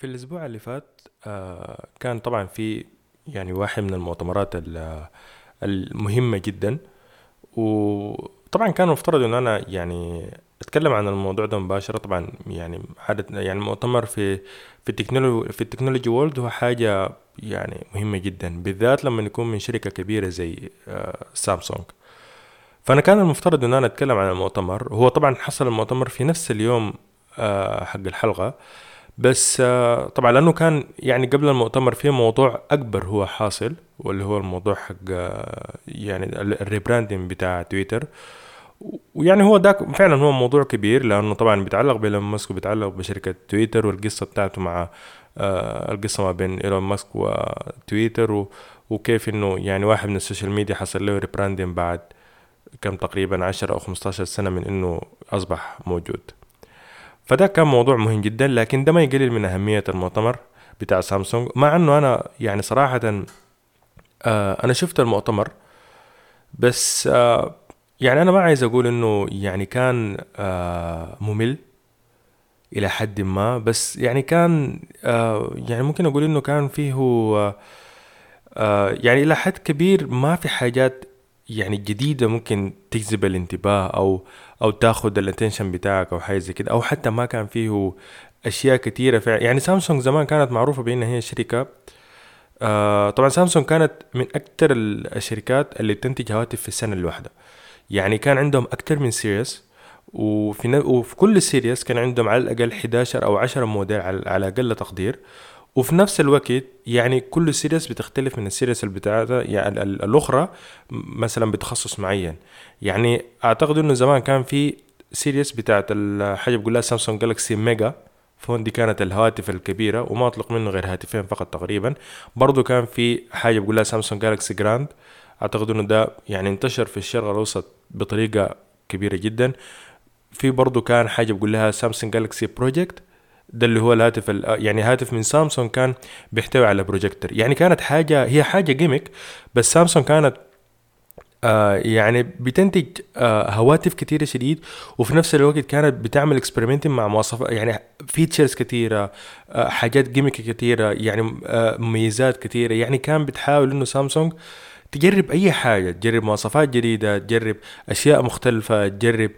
في الأسبوع اللي فات آه، كان طبعا في يعني واحد من المؤتمرات ال- المهمة جدا. وطبعا كان المفترض إن أنا يعني أتكلم عن الموضوع ده مباشرة. طبعا يعني عادة يعني المؤتمر في في ال technology في ال technology world هو حاجة يعني مهمة جدا بالذات لما يكون من شركة كبيرة زي آه، سامسونج. فأنا كان المفترض إن أنا أتكلم عن المؤتمر. هو طبعا حصل المؤتمر في نفس اليوم آه، حق الحلقة. بس آه، طبعا لأنه كان يعني قبل المؤتمر في موضوع أكبر هو حاصل واللي هو الموضوع حق آه، يعني ال- ال rebranding بتاع تويتر. ويعني هو ده فعلا هو موضوع كبير لأنه طبعا بيتعلق بإيلون ماسك وبيتعلق بشركة تويتر والقصة بتاعته مع آه، القصة ما بين إيلون ماسك وتويتر وكيف إنه يعني واحد من ال social media حصل له rebranding بعد كم تقريبا 10 أو 15 سنة من إنه أصبح موجود. فده كان موضوع مهم جدا لكن ده ما يقلل من أهمية المؤتمر بتاع سامسونج. مع أنه أنا يعني صراحة آه أنا شفت المؤتمر بس آه يعني أنا ما عايز أقول أنه يعني كان آه ممل إلى حد ما بس يعني كان آه يعني ممكن أقول أنه كان فيه آه آه يعني إلى حد كبير ما في حاجات يعني جديدة ممكن تجذب الانتباه أو أو تاخد ال attention بتاعك أو حاجة زي كده. أو حتى ما كان فيه أشياء كتيرة فعلا يعني سامسونج زمان كانت معروفة بأنها هي شركة آه طبعا سامسونج كانت من ال- الشركات اللي بتنتج هواتف في السنة الواحدة. يعني كان عندهم أكتر من series وفي وفي كل series كان عندهم على الأقل 11 أو 10 موديل على على أقل تقدير. وفي نفس الوقت يعني كل series بتختلف من ال series بتاعتها يعني ال- الأخرى م- مثلا بتخصص معين. يعني أعتقد إنه زمان كان في series بتاعت الحاجة بقول لها Samsung Galaxy Mega phone دي كانت الهواتف الكبيرة وما أطلق منه غير هاتفين فقط تقريبا. برضو كان في حاجة بقول لها Samsung Galaxy Grand أعتقد إنه ده يعني انتشر في الشرق الأوسط بطريقة كبيرة جدا. في برضو كان حاجة بقول لها Samsung Galaxy Project ده اللي هو الهاتف ال- يعني هاتف من سامسونج كان بيحتوي على بروجيكتور يعني كانت حاجة هي حاجة gimmick بس سامسونج كانت آه يعني بتنتج آه هواتف كتيرة شديد وفي نفس الوقت كانت بتعمل experimenting مع مواصفات يعني features كتيرة آه حاجات gimmick كتيرة يعني آه مميزات كتيرة. يعني كان بتحاول إنه سامسونج تجرب أي حاجة تجرب مواصفات جديدة تجرب أشياء مختلفة تجرب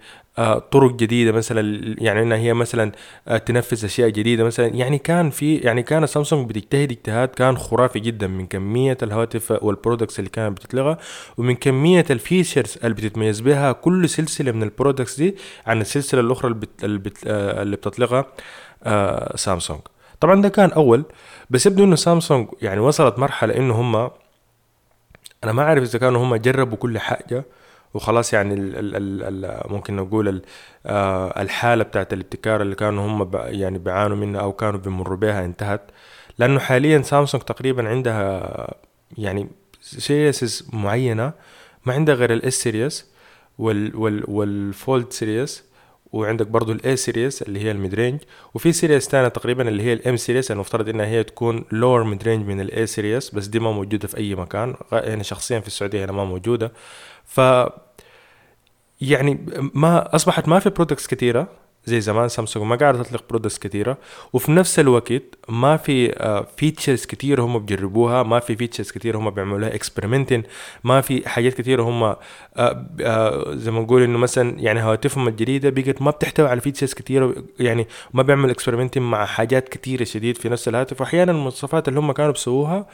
طرق جديدة مثلا يعني إنها هي مثلا آه تنفذ أشياء جديدة مثلا يعني كان في يعني كان سامسونج بتجتهد اجتهاد كان خرافي جدا من كمية الهواتف وال products اللي كانت بتطلقها ومن كمية ال features اللي بتتميز بها كل سلسلة من ال products دي عن السلسلة الأخرى اللي. اللي, بت... آه، اللي بتطلقها آه سامسونج طبعا ده كان أول بس يبدو إنه سامسونج يعني وصلت مرحلة إنه هم أنا ما أعرف إذا كانوا هم جربوا كل حاجة وخلاص يعني ال ال ال ال ممكن نقول آه الحالة بتاعت الابتكار اللي كانوا هم. يعني بيعانوا منها أو كانوا بيمروا بها انتهت لأنه حاليا سامسونج تقريبا عندها يعني serieses معينة ما عندها غير ال S series وال وال وال Fold series وعندك برضو ال A series اللي هي ال mid-range وفي series تانية تقريبا اللي هي ال M series المفترض إنها هي تكون lower mid-range من ال A series بس دي ما موجودة في أي مكان. غ- يعني شخصيا في السعودية هنا ما موجودة. ف يعني ما أصبحت ما في products كثيره زي زمان سامسونج. ما قاعدة تطلق products كثيرة. وفي نفس الوقت ما في features كثير هم بيجربوها ما في features كثير هم بيعملوا لها experimenting ما في حاجات كثيرة هم آه، آه، زي ما نقول إنه مثلا يعني هواتفهم الجديدة بقت ما بتحتوي على features كثيرة. يعني ما بيعمل experimenting مع حاجات كثيرة شديد في نفس الهاتف. واحيانا المواصفات اللي هم كانوا بيسووها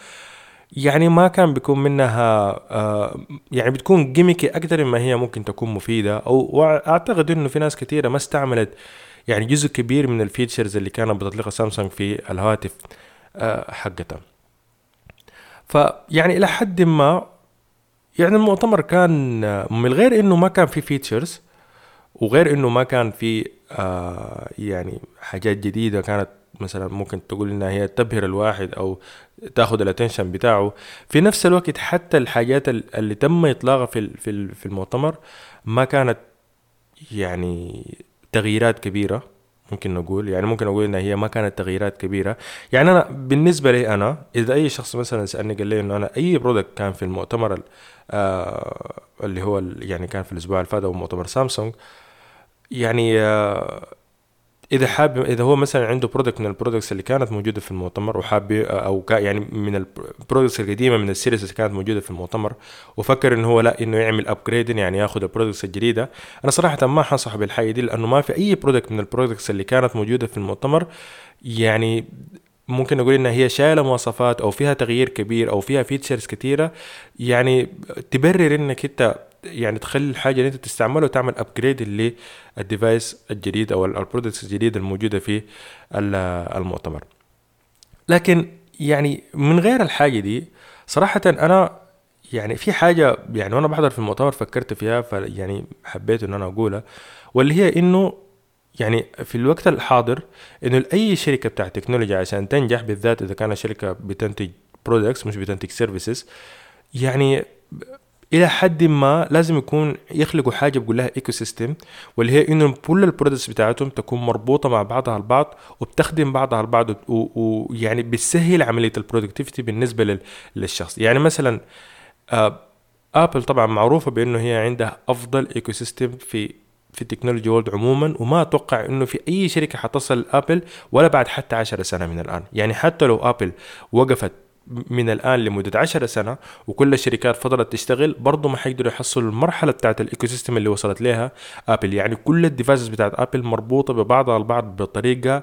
يعني ما كان بيكون منها آه يعني بتكون gimmicky أكتر مما هي ممكن تكون مفيدة. أو واعتقد إنه في ناس كثيره ما استعملت يعني جزء كبير من ال features اللي كانت بتطلقها سامسونج في الهواتف آه حقتها. فيعني إلى حد ما يعني المؤتمر كان من غير إنه ما كان في features وغير إنه ما كان في آه يعني حاجات جديدة كانت مثلا ممكن تقول إنها هي تبهر الواحد أو تأخذ ال attention بتاعه. في نفس الوقت حتى الحاجات ال- اللي تم إطلاقها في في ال- في المؤتمر ما كانت يعني تغييرات كبيرة ممكن نقول. يعني ممكن أقول إنها هي ما كانت تغييرات كبيرة. يعني أنا بالنسبة لي أنا إذا أي شخص مثلا سألني قال لي إنه أنا أي product كان في المؤتمر ال- آه اللي هو يعني كان في الأسبوع اللي فات أو مؤتمر سامسونج يعني آه، إذا حاب إذا هو مثلا عنده product من ال products اللي كانت موجودة في المؤتمر وحاب أو يعني من ال products القديمة من ال series اللي كانت موجودة في المؤتمر وفكر إنه هو لا إنه يعمل upgrade يعني ياخذ ال products الجديدة أنا صراحة ما حنصح بالحاجة دي لأنه ما في أي product من ال products اللي كانت موجودة في المؤتمر يعني ممكن نقول انها هي شايلة مواصفات أو فيها تغيير كبير أو فيها features كثيره يعني تبرر إنك أنت يعني تخلي الحاجة اللي أنت تستعملها وتعمل upgrade لل device الجديد أو ال product الجديد الموجودة في المؤتمر. لكن يعني من غير الحاجة دي صراحة أنا يعني في حاجة يعني وأنا بحضر في المؤتمر فكرت فيها فيعني حبيت إن أنا أقولها واللي هي إنه يعني في الوقت الحاضر إنه اي شركة بتاع تكنولوجيا عشان تنجح بالذات إذا كانت شركة بتنتج products مش بتنتج services يعني إلى حد ما لازم يكون يخلقوا حاجة بقول لها ecosystem واللي هي إنه كل ال products بتاعتهم تكون مربوطة مع بعضها البعض وبتخدم بعضها البعض ويعني بتسهل عملية ال productivity بالنسبة للشخص. يعني مثلا ابل آه، طبعا معروفة بإنه هي عندها أفضل ecosystem في في ال technology world عموما وما أتوقع إنه في أي شركة حتصل ابل ولا بعد حتى عشر سنة من الآن. يعني حتى لو ابل وقفت من الآن لمدة 10 سنة وكل الشركات فضلت تشتغل برضه ما حيقدروا يحصلوا المرحلة بتاعت ال ecosystem اللي وصلت لها ابل يعني كل ال devices بتاعت ابل مربوطة ببعضها البعض بطريقة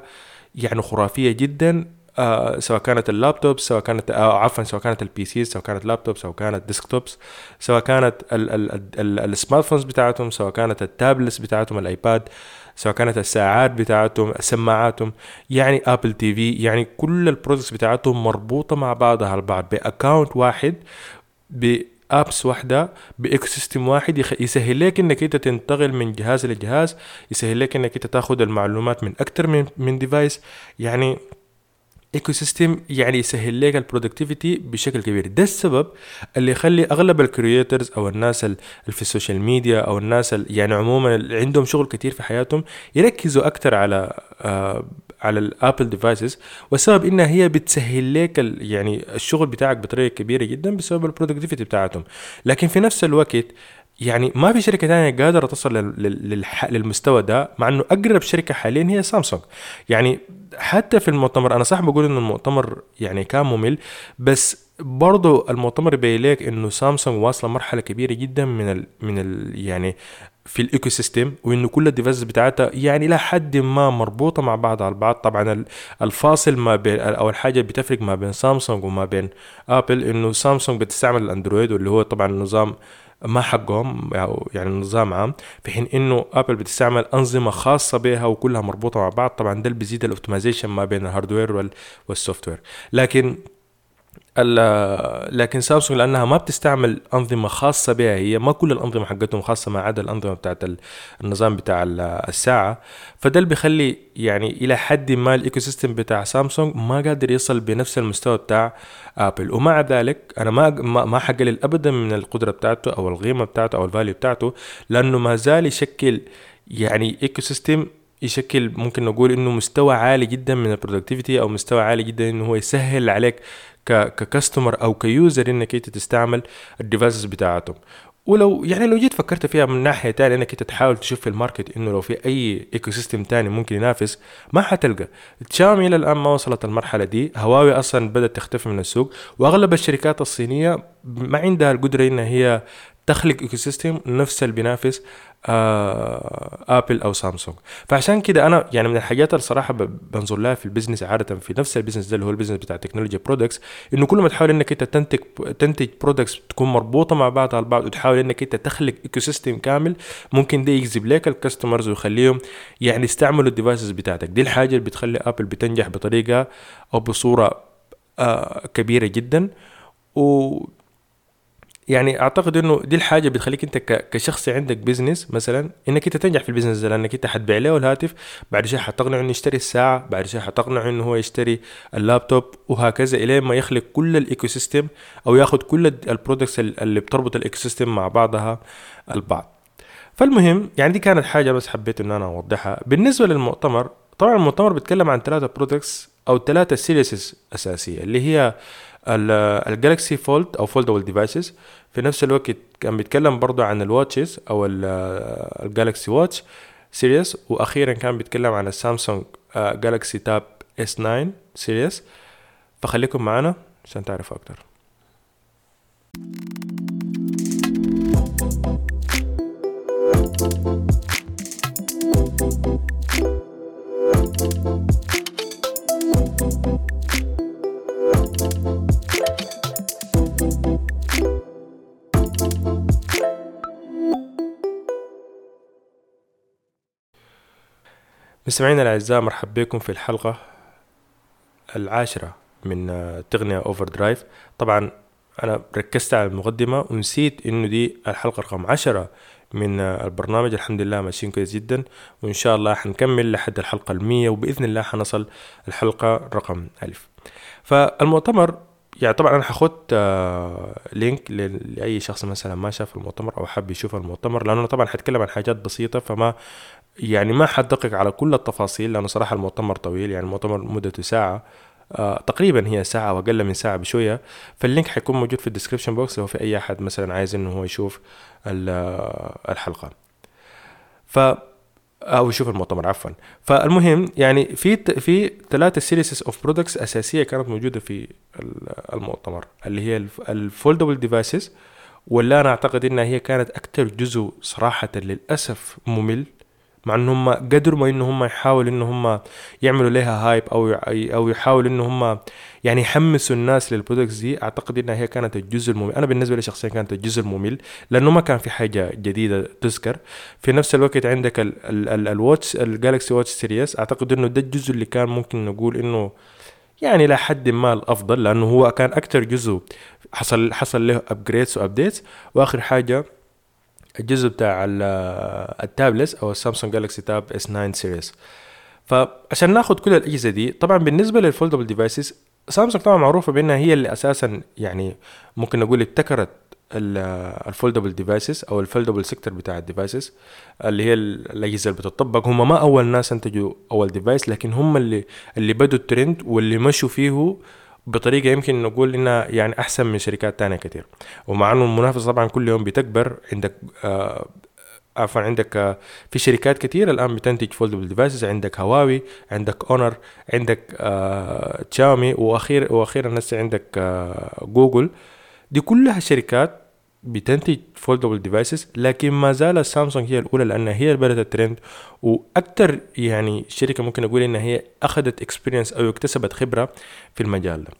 يعني خرافية جدا. آه سواء كانت اللابتوب سواء كانت آه عفوا سواء كانت ال PC سواء كانت لابتوب سواء كانت desktops سواء كانت ال smartphones بتاعتهم سواء كانت ال tablets بتاعتهم الآيباد سواء كانت الساعات بتاعتهم سماعاتهم يعني ابل تي في يعني كل ال products بتاعتهم مربوطة مع بعضها البعض ب account واحد ب apps واحدة ب ecosystem واحد يسهل لك إنك أنت تنتقل من جهاز لجهاز يسهل لك إنك أنت تاخذ المعلومات من أكثر من من device يعني ecosystem يعني يسهل لك ال productivity بشكل كبير. ده السبب اللي يخلي أغلب ال creators أو الناس اللي في ال social media أو الناس يعني عموما اللي عندهم شغل كتير في حياتهم يركزوا أكتر على آه على ال Apple devices والسبب انها هي بتسهل لك يعني الشغل بتاعك بطريقة كبيرة جدا بسبب ال productivity بتاعتهم. لكن في نفس الوقت يعني ما في شركة ثانية قادرة تصل للمستوى ده مع إنه أقرب شركة حاليا هي سامسونج. يعني حتى في المؤتمر أنا صح بقول إنه المؤتمر يعني كان ممل بس برضه المؤتمر يبين لك إنه سامسونج واصلة مرحلة كبيرة جدا من ال من ال يعني في ال ecosystem وإنه كل ال devices بتاعتها يعني إلى حد ما مربوطة مع بعضها البعض. طبعا الفاصل ما بين أو الحاجة اللي بتفرق ما بين سامسونج وما بين آبل إنه سامسونج بتستعمل الأندرويد واللي هو طبعا نظام ما حقهم يعني نظام عام في حين إنه ابل بتستعمل أنظمة خاصة بها وكلها مربوطة مع بعض. طبعا ده اللي بيزيد ال optimization ما بين ال hardware وال software لكن لكن سامسونج لأنها ما بتستعمل أنظمة خاصة بها. هي ما كل الأنظمة حقتهم خاصة ما عدا الأنظمة بتاعت النظام بتاع الساعة. فده اللي بيخلي يعني إلى حد ما ال ecosystem بتاع سامسونج ما قادر يصل بنفس المستوى بتاع آبل. ومع ذلك أنا ما ما حقلل ابدا من القدرة بتاعته أو القيمة بتاعته أو ال value بتاعته لأنه ما زال يشكل يعني ecosystem يشكل ممكن نقول إنه مستوى عالي جدا من ال productivity أو مستوى عالي جدا إنه هو يسهل عليك ك customer أو ك user إنك أنت تستعمل ال devices بتاعتهم. ولو يعني لو جيت فكرت فيها من ناحية تانية إنك أنت تحاول تشوف في ال market إنه لو في أي ecosystem تاني ممكن ينافس ما حتلقى. تشاومي إلى الآن ما وصلت المرحلة دي. هواوي أصلا بدأت تختفي من السوق. وأغلب الشركات الصينية ما عندها القدرة ان هي تخلق ecosystem نفس اللي بينافس آبل أو سامسونج. فعشان كده أنا يعني من الحاجات اللي صراحة بنظر لها في ال business عادة في نفس ال business ده اللي هو ال business بتاع تكنولوجيا products إنه كل ما تحاول إنك أنت تنتج تنتج products تكون مربوطة مع بعضها البعض وتحاول إنك أنت تخلق ecosystem كامل ممكن ده يجذب لك ال customers ويخليهم يعني يستعملوا ال devices بتاعتك. دي الحاجة اللي بتخلي آبل بتنجح بطريقة أو بصورة آه كبيرة جدا. و يعني أعتقد إنه دي الحاجة بتخليك أنت كشخص عندك business مثلا إنك أنت تنجح في ال business ده لأنك أنت حتبيع له الهاتف بعد شيء حتقنعه إنه يشتري الساعة بعد شيء حتقنعه إنه هو يشتري اللابتوب وهكذا الين ما يخلق كل ال ecosystem أو ياخذ كل ال products اللي بتربط ال ecosystem مع بعضها البعض. فالمهم يعني دي كانت حاجة بس حبيت إن أنا أوضحها. بالنسبة للمؤتمر طبعا المؤتمر بيتكلم عن ثلاثة products أو ثلاثة series أساسية اللي هي ال Galaxy Fold أو foldable devices في نفس الوقت كان بيتكلم برضو عن ال watches أو ال Galaxy Watch series وأخيرا كان بيتكلم عن ال Samsung Galaxy Tab S 9 series فخليكم معنا عشان تعرفوا أكتر. مستمعينا الأعزاء مرحبا بكم في الحلقة العاشرة من تقنية Overdrive طبعا أنا ركزت على المقدمة ونسيت إنه دي الحلقة رقم عشرة من البرنامج. الحمد لله ماشيين كويس جدا. وإن شاء الله حنكمل لحد الحلقة المية وبإذن الله حنصل الحلقة رقم ألف. فالمؤتمر يعني طبعا أنا حاخت link لأي شخص مثلا ما شاف المؤتمر أو حب يشوف المؤتمر لأنه طبعا حتكلم عن حاجات بسيطة فما يعني ما حدقق على كل التفاصيل لأنه صراحة المؤتمر طويل يعني المؤتمر مدته ساعة. آه تقريبا هي ساعة وأقل من ساعة بشوية. فال link حيكون موجود في ال description box لو في أي أحد مثلا عايز إنه هو يشوف الحلقة. ف أو يشوف المؤتمر عفوا. فالمهم يعني في في ثلاثة series of products أساسية كانت موجودة في المؤتمر اللي هي ال foldable devices ولا أنا أعتقد إنها هي كانت أكثر جزء صراحة للأسف ممل. مع إن هم قدروا ما إن هم يحاولوا إن هم يعملوا لها hype أو أو يحاولوا إن هم يعني يحمسوا الناس لل products دي أعتقد إنها هي كانت الجزء الممل. أنا بالنسبة لي شخصيا كانت الجزء الممل لأنه ما كان في حاجة جديدة تذكر. في نفس الوقت عندك ال watch ال Galaxy Watch series أعتقد إنه ده الجزء اللي كان ممكن نقول إنه يعني لحد ما الأفضل لأنه هو كان أكثر جزء حصل حصل له upgrades و updates وآخر حاجة الجزء بتاع ال tablets أو ال Samsung Galaxy Tab S 9 series فعشان ناخد كل الأجهزة دي طبعا بالنسبة لل foldable devices سامسونج طبعا معروفة بأنها هي اللي أساسا يعني ممكن نقول ابتكرت ال foldable devices أو ال foldable sector بتاع ال devices اللي هي الأجهزة اللي بتطبق. هم ما أول ناس انتجوا أول device لكن هم اللي اللي بدوا الترند واللي مشوا فيه بطريقة يمكن نقول إنها يعني أحسن من شركات تانية كتير. ومع إنه المنافسه طبعا كل يوم بتكبر عندك آه عفوا عندك آه في شركات كتير الآن بتنتج foldable devices عندك هواوي عندك اونر عندك آه شاومي وأخير وأخيرا هسه عندك آه جوجل دي كلها شركات بتنتج foldable devices لكن ما زال سامسونج هي الأولى لانها هي اللي بدات الترند. وأكثر يعني شركة ممكن أقول انها هي أخذت experience أو اكتسبت خبرة في المجال ده.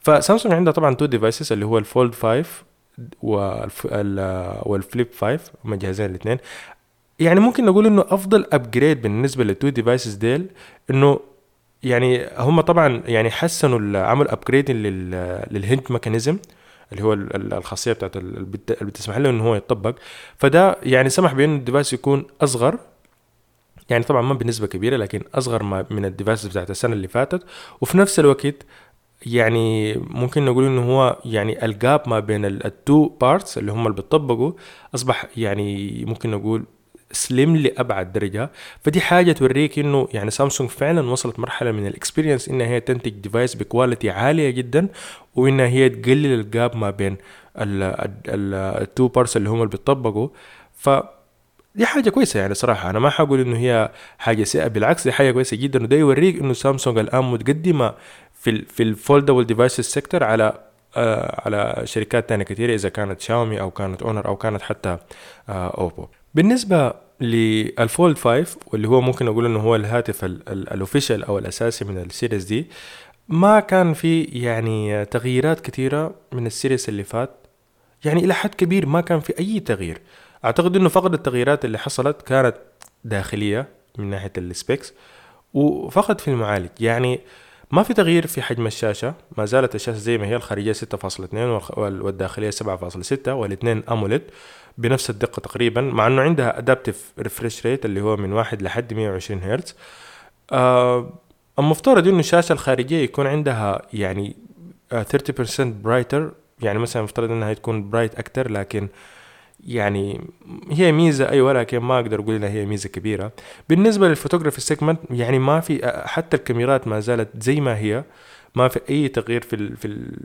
فسامسونج عندها طبعا two devices اللي هو ال Fold 5 وال Flip 5 هم الاثنين. يعني ممكن نقول إنه أفضل upgrade بالنسبة لل two devices ديل إنه يعني هم طبعا يعني حسنوا عملوا upgrade لل hinge mechanism اللي هو الخاصية بتاعت اللي بتسمح له انه هو يطبق. فده يعني سمح بأن ال device يكون أصغر. يعني طبعا ما بنسبة كبيرة لكن أصغر ما من ال device بتاعت السنة اللي فاتت. وفي نفس الوقت يعني ممكن نقول إنه هو يعني ال gap ما بين ال two parts اللي هم اللي بيطبقوا. أصبح يعني ممكن نقول سليم لابعد درجة. فدي حاجة توريك إنه يعني سامسونج فعلا وصلت مرحلة من ال experience إنها هي تنتج device ب quality عالية جدا وإنها هي تقلل ال gap ما بين ال two parts اللي هم اللي بيطبقوا. ف دي حاجة كويسة يعني صراحة. أنا ما حقول إنه هي حاجة سيئة بالعكس دي حاجة كويسة جدا. وده يوريك إنه سامسونج الآن متقدمة في ال في ال foldable devices sector على آه على شركات تانية كثيرة إذا كانت شاومي أو كانت أونر أو كانت حتى آه أوبو بالنسبة لل Fold 5 واللي هو ممكن أقول إنه هو الهاتف ال official أو الأساسي من ال series دي ما كان في يعني تغييرات كثيره من ال series اللي فات. يعني إلى حد كبير ما كان في أي تغيير. أعتقد إنه فقط التغييرات اللي حصلت كانت داخلية من ناحية ال specs وفقط في المعالج. يعني ما في تغيير في حجم الشاشة. ما زالت الشاشة زي ما هي الخارجية 6.2 والداخلية 7.6 والاثنين AMOLED بنفس الدقة تقريبا مع إنه عندها adaptive refresh rate اللي هو من واحد لحد 120 هرتز آه المفترض إنه الشاشة الخارجية يكون عندها يعني 30% brighter يعني مثلا المفترض إنها تكون bright أكتر لكن يعني هي ميزة أيوة لكن ما أقدر أقول إنها هي ميزة كبيرة. بالنسبة لل photography segment يعني ما في حتى الكاميرات ما زالت زي ما هي. ما في أي تغيير في ال في ال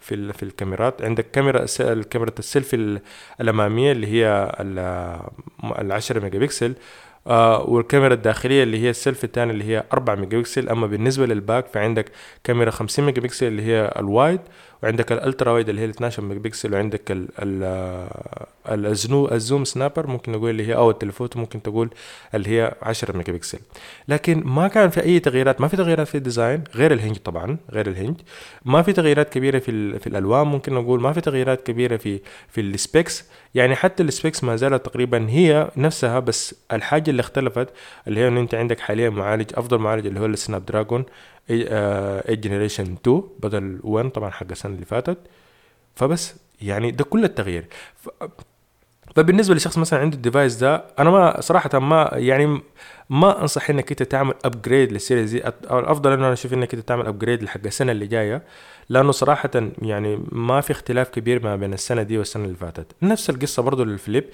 في ال في الكاميرات. عندك كاميرا كاميرا السيلفي الأمامية اللي هي ال 10 ميجا بكسل آه والكاميرا الداخلية اللي هي السيلفي الثاني اللي هي 4 ميجا بكسل أما بالنسبة لل back فعندك كاميرا 50 ميجا بكسل اللي هي ال wide وعندك ال ultra wide اللي هي 12 ميجا بكسل وعندك ال ال الزنو ال zoom snapper ممكن نقول اللي هي أو ال telephoto ممكن تقول اللي هي 10 ميجا بكسل لكن ما كان في أي تغييرات ما في تغييرات في ال design غير ال hinge طبعا غير ال hinge. ما في تغييرات كبيرة في في الألوان ممكن نقول ما في تغييرات كبيرة في في ال specs. يعني حتى ال specs ما زالت تقريبا هي نفسها بس الحاجة اللي اختلفت اللي هي إن أنت عندك حاليا معالج أفضل معالج اللي هو ال Snapdragon 8 generation 2 بدل 1 طبعا حق السنة اللي فاتت. فبس يعني ده كل التغيير. فبالنسبة لشخص مثلا عنده ال device ده أنا ما صراحة ما يعني ما أنصح إنك أنت تعمل upgrade لل series دي. الأفضل انه أنا أشوف إنك أنت تعمل upgrade لحق السنة اللي جاية لأنه صراحة يعني ما في اختلاف كبير ما بين السنة دي والسنة اللي فاتت. نفس القصة برضه لل Flip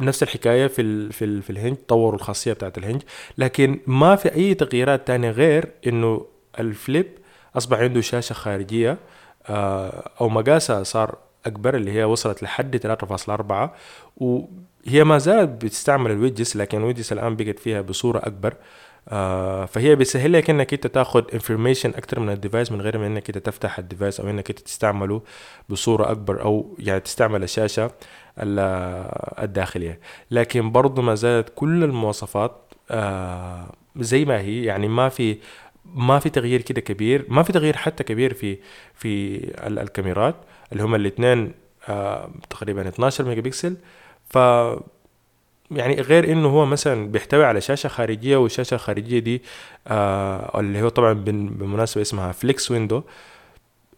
نفس الحكاية في ال في ال في ال hinge طوروا الخاصية بتاعت ال hinge. لكن ما في أي تغييرات تانية غير إنه ال Flip أصبح عنده شاشة خارجية آه، أو مقاسها صار أكبر اللي هي وصلت لحد 3.4 وهي ما زالت بتستعمل ال widgets لكن ال widgets الآن بقت فيها بصورة أكبر. آه فهي بيسهل لك إنك أنت تاخد information أكتر من ال device من غير ما إنك أنت تفتح ال device أو إنك أنت تستعمله بصورة أكبر أو يعني تستعمل الشاشة. الداخلية. لكن برضه ما زالت كل المواصفات آه زي ما هي. يعني ما في ما في تغيير كده كبير ما في تغيير حتى كبير في في الكاميرات اللي هم الاثنين آه تقريبا 12 ميجا بكسل. ف يعني غير إنه هو مثلا بيحتوي على شاشة خارجية والشاشة الخارجية دي آه اللي هو طبعا بالمناسبه اسمها Flex Window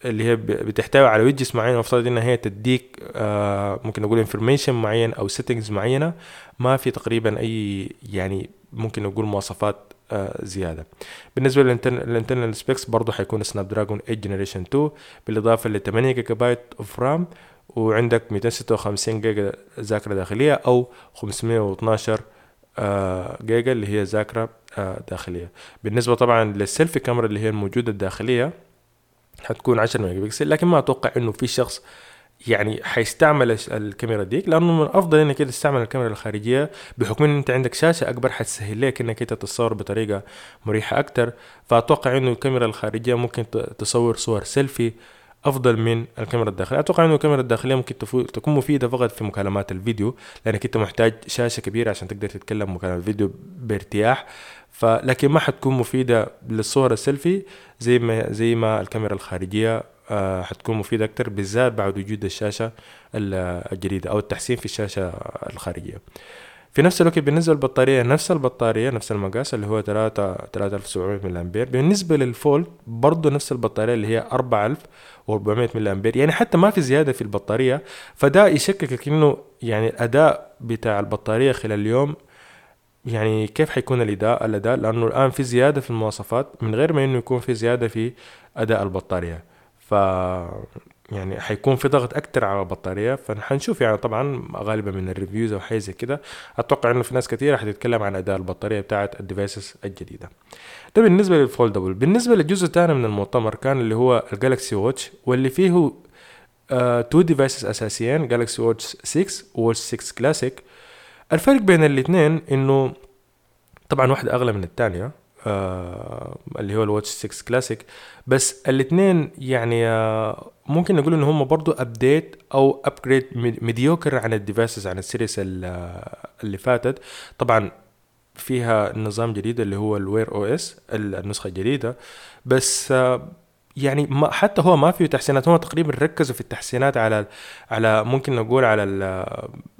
اللي هي بتحتوي على widgets معينة مفترض انها هي تديك آه ممكن نقول information معين أو settings معينة ما في تقريبا أي يعني ممكن نقول مواصفات آه زيادة. بالنسبة لل internal specs برضه حيكون Snapdragon 8 generation 2 بالاضافه ل 8 gigabyte of RAM وعندك 256 جيجا ذاكرة داخلية أو 512 آه جيجا اللي هي ذاكرة داخلية. بالنسبة طبعا لل selfie camera اللي هي الموجودة الداخلية حتكون 10 ميجا بكسل لكن ما أتوقع إنه في شخص يعني حيستعمل الكاميرا ديك لأنه من الأفضل إنك تستعمل الكاميرا الخارجية بحكم إن إنت عندك شاشة أكبر حتسهل لك إنك إنت تصور بطريقة مريحة أكتر. فأتوقع إنه الكاميرا الخارجية ممكن تصور صور سيلفي أفضل من الكاميرا الداخلية. أتوقع إنه الكاميرا الداخلية ممكن تكون مفيدة فقط في مكالمات الفيديو لأنك إنت محتاج شاشة كبيرة عشان تقدر تتكلم مكالمة الفيديو بارتياح. فلكن ما حتكون مفيدة للصور السيلفي زي ما زي ما الكاميرا الخارجية آه حتكون مفيدة أكتر بالذات بعد وجود الشاشة الجديدة أو التحسين في الشاشة الخارجية. في نفس الوقت بالنسبة للبطارية نفس البطارية نفس المقاس اللي هو 3 3700 ملي أمبير. بالنسبة لل Fold برضه نفس البطارية اللي هي 4400 ملي أمبير. يعني حتى ما في زيادة في البطارية فده يشككك إنه يعني الأداء بتاع البطارية خلال اليوم يعني كيف حيكون الإداء؟ الأداء لأنه الآن في زيادة في المواصفات من غير ما إنه يكون في زيادة في أداء البطارية. ف يعني حيكون في ضغط أكتر على البطارية. فحنشوف يعني طبعا غالبا من ال reviews أو حاجة زي كده. أتوقع إنه في ناس كثيرة حتتكلم عن أداء البطارية بتاعه ال devices الجديدة. ده بالنسبة لل foldable بالنسبة للجزء الثاني من المؤتمر كان اللي هو ال Galaxy Watch واللي فيه two devices أساسيين Galaxy Watch 6 و Watch 6 كلاسيك الفرق بين الاثنين إنه طبعا واحدة أغلى من الثانية آه اللي هو ال Watch 6 كلاسيك. بس الاثنين يعني آه ممكن نقول ان هم برضو update أو upgrade mediocre عن ال devices عن ال series اللي فاتت. طبعا فيها نظام جديد اللي هو ال Wear OS النسخة الجديدة. بس آه يعني ما حتى هو ما فيه تحسينات هو تقريبا ركزوا في التحسينات على على ممكن نقول على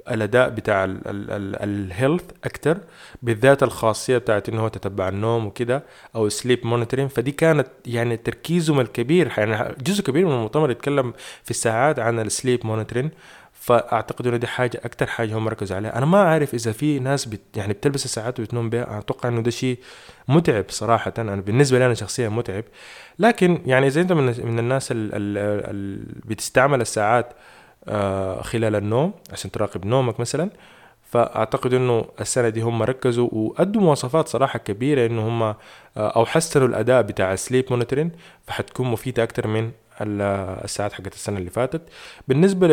الأداء بتاع ال health أكتر بالذات الخاصية بتاعت إنه هو تتبع النوم وكده أو sleep monitoring فدي كانت يعني تركيزهم الكبير. يعني جزء كبير من المؤتمر يتكلم في الساعات عن ال sleep monitoring فأعتقد إنه دي حاجة أكتر حاجة هم ركزوا عليها. أنا ما عارف إذا في ناس بت يعني بتلبس الساعات وبتنوم بها أتوقع إنه ده شيء متعب صراحة. أنا بالنسبة لي أنا شخصيا متعب. لكن يعني إذا أنت من, من الناس اللي بتستعمل الساعات آه، خلال النوم عشان تراقب نومك مثلا. فأعتقد إنه السنة دي هم ركزوا وادوا مواصفات صراحة كبيرة إنه هم آه، أو حسنوا الأداء بتاع ال sleep monitoring فحتكون مفيدة أكتر من الساعات حقت السنة اللي فاتت. بالنسبة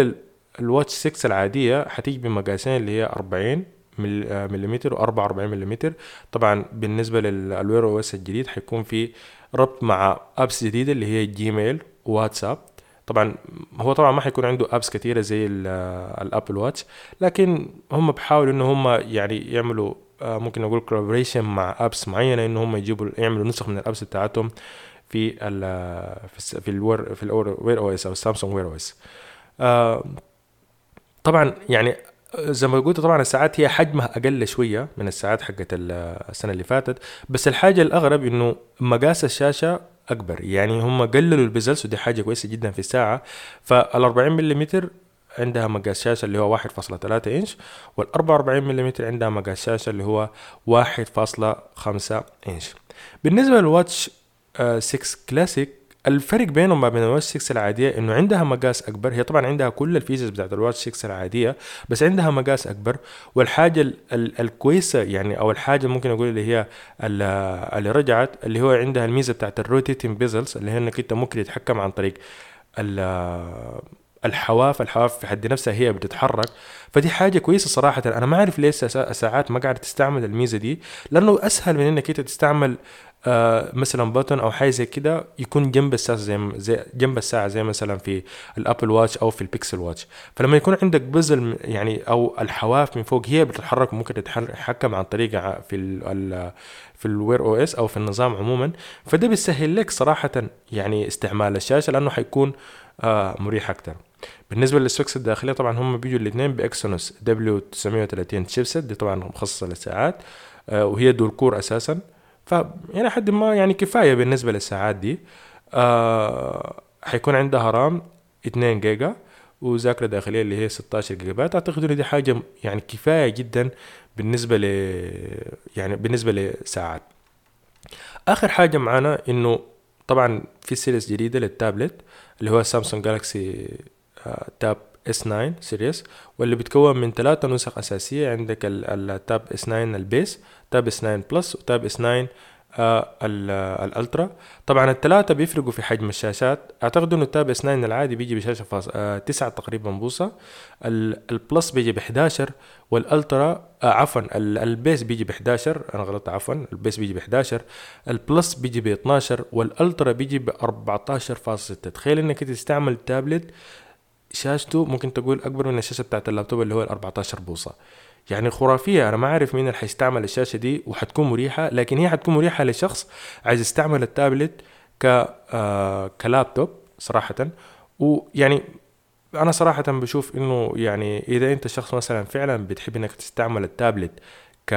لل Watch 6 العادية حتيجي بمقاسين اللي هي 40 ملم و44 ملم طبعا بالنسبة لل Wear OS الجديد حيكون في ربط مع apps جديدة اللي هي Gmail WhatsApp طبعا هو طبعا ما حيكون عنده apps كثيره زي ال Apple Watch لكن هم بحاولوا إن هم يعني يعملوا آه، ممكن نقول collaboration مع apps معينة إن هم يجيبوا يعملوا نسخ من ال apps بتاعتهم في ال في في ال Wear في ال Wear OS أو ال Samsung Wear OS طبعا يعني زي ما قلت طبعا الساعات هي حجمها أقل شوية من الساعات حقت السنة اللي فاتت بس الحاجة الأغرب إنه مقاس الشاشة أكبر. يعني هم قللوا ال bezels ودي حاجة كويسة جدا في الساعة. فال 40 ملم عندها مقاس شاشة اللي هو 1.3 إنش وال 44 ملم عندها مقاس شاشة اللي هو 1.5 إنش. بالنسبة لل Watch 6 كلاسيك الفرق بينهم ما بين ال Watch 6 العادية إنه عندها مقاس أكبر هي طبعا عندها كل ال features بتاعت ال Watch 6 العادية بس عندها مقاس أكبر والحاجة ال ال الكويسة يعني أو الحاجة ممكن أقول اللي هي اللي رجعت اللي هو عندها الميزة بتاعت ال rotating bezels اللي هي إنك أنت ممكن تتحكم عن طريق الحواف الحواف في حد نفسها هي بتتحرك. فدي حاجة كويسة صراحة. أنا ما أعرف ليش ساعات ما قاعدة تستعمل الميزة دي لأنه أسهل من إنك أنت تستعمل آه مثلا بutton أو حاجة زي كده يكون جنب الساعة زي, زي جنب الساعة زي مثلا في ال Apple Watch أو في ال Pixel Watch فلما يكون عندك bezel يعني أو الحواف من فوق هي بتتحرك وممكن تتحكم عن طريقها في ال في ال Wear OS أو في النظام عموما. فده بيسهل لك صراحة يعني استعمال الشاشة لأنه حيكون آه مريح أكتر. بالنسبة لل SoCs الداخلية طبعا هم بيجوا الاثنين ب Exynos W930 chipset دي طبعا مخصصة للساعات آه وهي dual core أساسا. ف يعني حد ما يعني كفاية بالنسبة للساعات دي. آه حيكون عندها رام 2 جيجا وذاكرة داخلية اللي هي 16 جيجا بايت أعتقد إن دي حاجة يعني كفاية جدا بالنسبة ل يعني بالنسبة لساعات. آخر حاجة معانا إنه طبعا في series جديدة للتابلت اللي هو Samsung Galaxy Tab S9 series واللي بتكون من ثلاثة نسخ أساسية. عندك ال Tab S9 ال base Tab S9 Plus و Tab S9 ال Ultra طبعا الثلاثة بيفرقوا في حجم الشاشات. أعتقد إنه ال Tab S9 العادي بيجي بشاشة فاص... آه تسعة تقريبا بوصة. ال Plus بيجي ب 11 وال Ultra عفوا ال base بيجي ب 11 أنا غلطت عفوا ال base بيجي ب 11 ال Plus بيجي ب 12 وال Ultra بيجي ب 14.6 تخيل إنك تستعمل تابلت شاشته ممكن تقول أكبر من الشاشة بتاعت اللابتوب اللي هو ال 14 بوصة. يعني خرافية أنا ما أعرف مين اللي حيستعمل الشاشة دي وحتكون مريحة لكن هي حتكون مريحة لشخص عايز يستعمل التابلت ك آه كلابتوب صراحة. ويعني أنا صراحة بشوف إنه يعني إذا أنت شخص مثلا فعلا بتحب إنك تستعمل التابلت ك...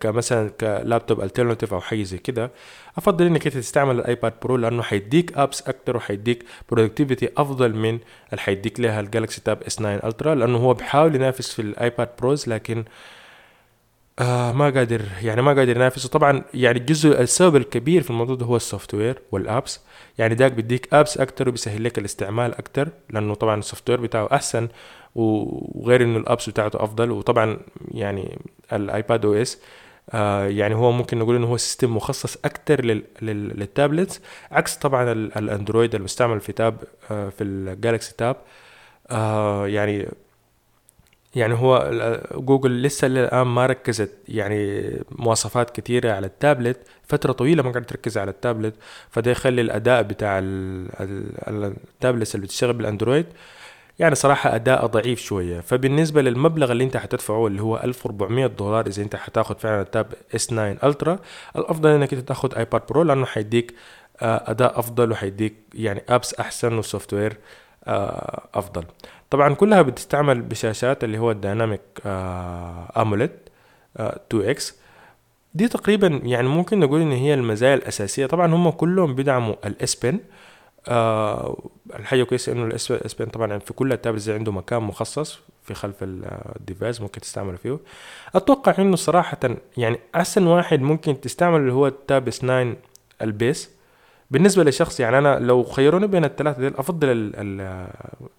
كمثلا ك laptop alternative أو حاجة زي كده أفضل إنك أنت تستعمل ال iPad Pro لأنه حيديك apps أكتر وحيديك productivity أفضل من اللي حيديك لها ال Galaxy Tab S9 Ultra لأنه هو بيحاول ينافس في ال iPad Pros لكن آه ما قادر يعني ما قادر ينافس. وطبعا يعني الجزء السبب الكبير في الموضوع ده هو ال software وال apps يعني داك بيديك apps أكتر وبيسهل لك الاستعمال أكتر لأنه طبعا ال software بتاعه أحسن وغير إنه ال apps بتاعته أفضل. وطبعا يعني ال iPadOS آه يعني هو ممكن نقول إنه هو system مخصص أكتر لل tablets. عكس طبعا ال Android المستعمل في Tab آه في ال Galaxy Tab آه يعني يعني هو جوجل لسه الان ما ركزت يعني مواصفات كثيرة على التابلت. فترة طويلة ما قاعدة تركز على التابلت. فده يخلي الأداء بتاع ال tablets اللي بتشتغل بال Android يعني صراحة أداء ضعيف شوية. فبالنسبة للمبلغ اللي أنت حتدفعه اللي هو 1400 دولار إذا أنت حتاخد فعلا ال Tab S9 Ultra الأفضل إنك أنت تاخد iPad Pro لأنه حيديك أداء أفضل وحيديك يعني apps أحسن و software أفضل. طبعا كلها بتستعمل بشاشات اللي هو ال Dynamic AMOLED 2X. دي تقريبا يعني ممكن نقول إن هي المزايا الأساسية. طبعا هم كلهم بيدعموا ال S Pen آه الحاجة كويسة إنه ال S Pen طبعا في كل ال tablets عنده مكان مخصص في خلف ال device ممكن تستعمله فيه. أتوقع إنه صراحة يعني أحسن واحد ممكن تستعمل اللي هو ال Tab S9 ال base. بالنسبة لشخص يعني أنا لو خيروني بين الثلاثة دي أفضل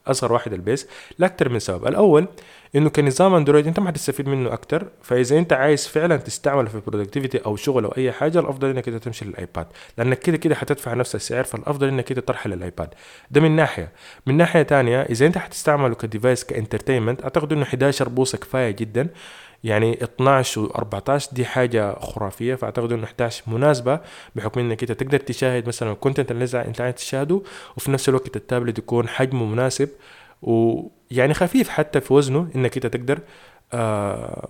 أصغر واحد ال base لاكثر من سبب. الأول إنه كنظام Android أنت ما حتستفيد منه أكتر فإذا أنت عايز فعلا تستعمله في productivity أو شغل أو أي حاجة الأفضل إنك أنت تمشي لل iPad. لانك كده كده حتدفع نفس السعر فالأفضل إنك أنت ترحل لل iPad. ده من ناحية. من ناحية تانية إذا أنت حتستعمله ك device ك entertainment أعتقد إنه 11 بوصة كفاية جدا. يعني 12 و 14 دي حاجة خرافية فأعتقد إنه 11 مناسبة بحكم إنك أنت تقدر تشاهد مثلا ال content اللي أنت عايز تشاهده وفي نفس الوقت التابلت يكون حجمه مناسب ويعني خفيف حتى في وزنه إنك أنت تقدر آه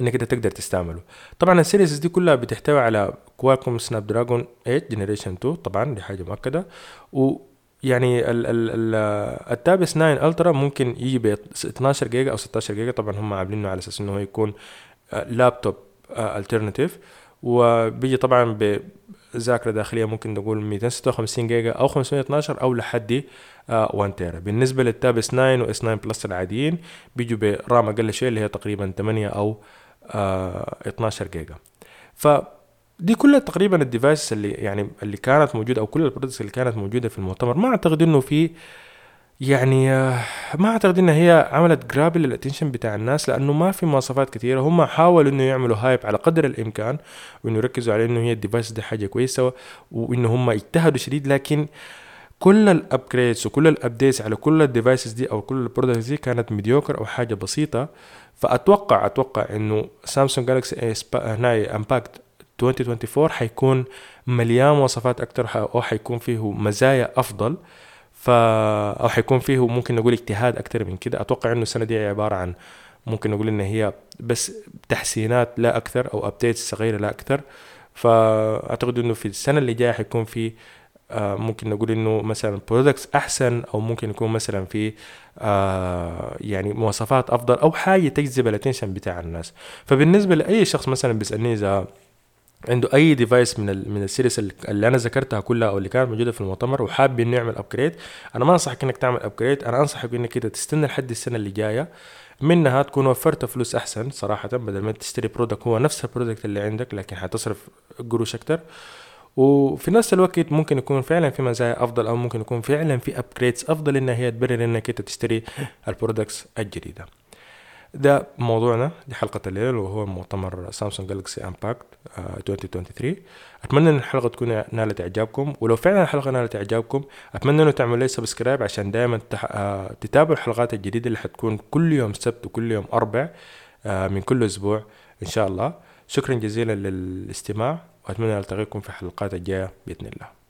إنك أنت تقدر تستعمله. طبعا ال series دي كلها بتحتوي على Qualcomm Snapdragon 8 Generation 2 طبعا دي حاجة مؤكدة و يعني ال ال ال التاب اس 9 الترا ممكن يجي ب 12 جيجا أو 16 جيجا. طبعا هم عاملينه على أساس إنه هو يكون laptop alternative وبيجي طبعا بذاكرة داخلية ممكن نقول 256 جيجا أو 512 أو لحد 1 تيرا. بالنسبة لل Tab S9 و S9 Plus العاديين بيجوا ب RAM أقل شيء اللي هي تقريبا 8 أو 12 جيجا. ف دي كلها تقريبا ال device اللي يعني اللي كانت موجودة أو كل ال products اللي كانت موجودة في المؤتمر. ما أعتقد إنه في يعني ما أعتقد إنها هي عملت grab لل attention بتاع الناس لأنه ما في مواصفات كثيرة. هم حاولوا إنه يعملوا hype على قدر الإمكان وإنه يركزوا على إنه هي الديفايس دي حاجة كويسة وإنه هم اجتهدوا شديد. لكن كل ال upgrades وكل ال updates على كل ال devices دي أو كل ال products دي كانت mediocre أو حاجة بسيطة. فأتوقع أتوقع إنه Samsung Galaxy Unpacked 2024 حيكون مليان مواصفات أكتر أو حيكون فيه مزايا أفضل. ف أو حيكون فيه ممكن نقول اجتهاد أكتر من كده. أتوقع إنه السنة دي عبارة عن ممكن نقول إن هي بس تحسينات لا أكثر أو updates صغيرة لا أكثر. فأعتقد إنه في السنة اللي جاية حيكون في آه ممكن نقول إنه مثلا products أحسن أو ممكن يكون مثلا في آه يعني مواصفات أفضل أو حاجة تجذب ال attention بتاع الناس. فبالنسبة لأي شخص مثلا بيسألني إذا عنده أي device من من ال series اللي أنا ذكرتها كلها أو اللي كانت موجودة في المؤتمر وحابب إنه يعمل upgrade أنا ما أنصحك إنك تعمل upgrade أنا أنصحك إنك كده تستنى لحد السنة اللي جاية منها تكون وفرت فلوس أحسن صراحة بدل ما تشتري product هو نفس ال product اللي عندك لكن حتصرف قروش أكتر. وفي نفس الوقت ممكن يكون فعلا في مزايا أفضل أو ممكن يكون فعلا في upgrades أفضل انها هي تبرر إنك أنت تشتري ال products الجديدة. ده موضوعنا لحلقة الليلة وهو مؤتمر Samsung Galaxy Unpacked 2023 أتمنى إن الحلقة تكون نالت إعجابكم ولو فعلا الحلقة نالت إعجابكم أتمنى إنه تعملوا لي سبسكرايب عشان دائما تتابعوا الحلقات الجديدة اللي حتكون كل يوم سبت وكل يوم أربع من كل أسبوع إن شاء الله. شكرا جزيلا للاستماع وأتمنى ألتقيكم في الحلقات الجاية بإذن الله.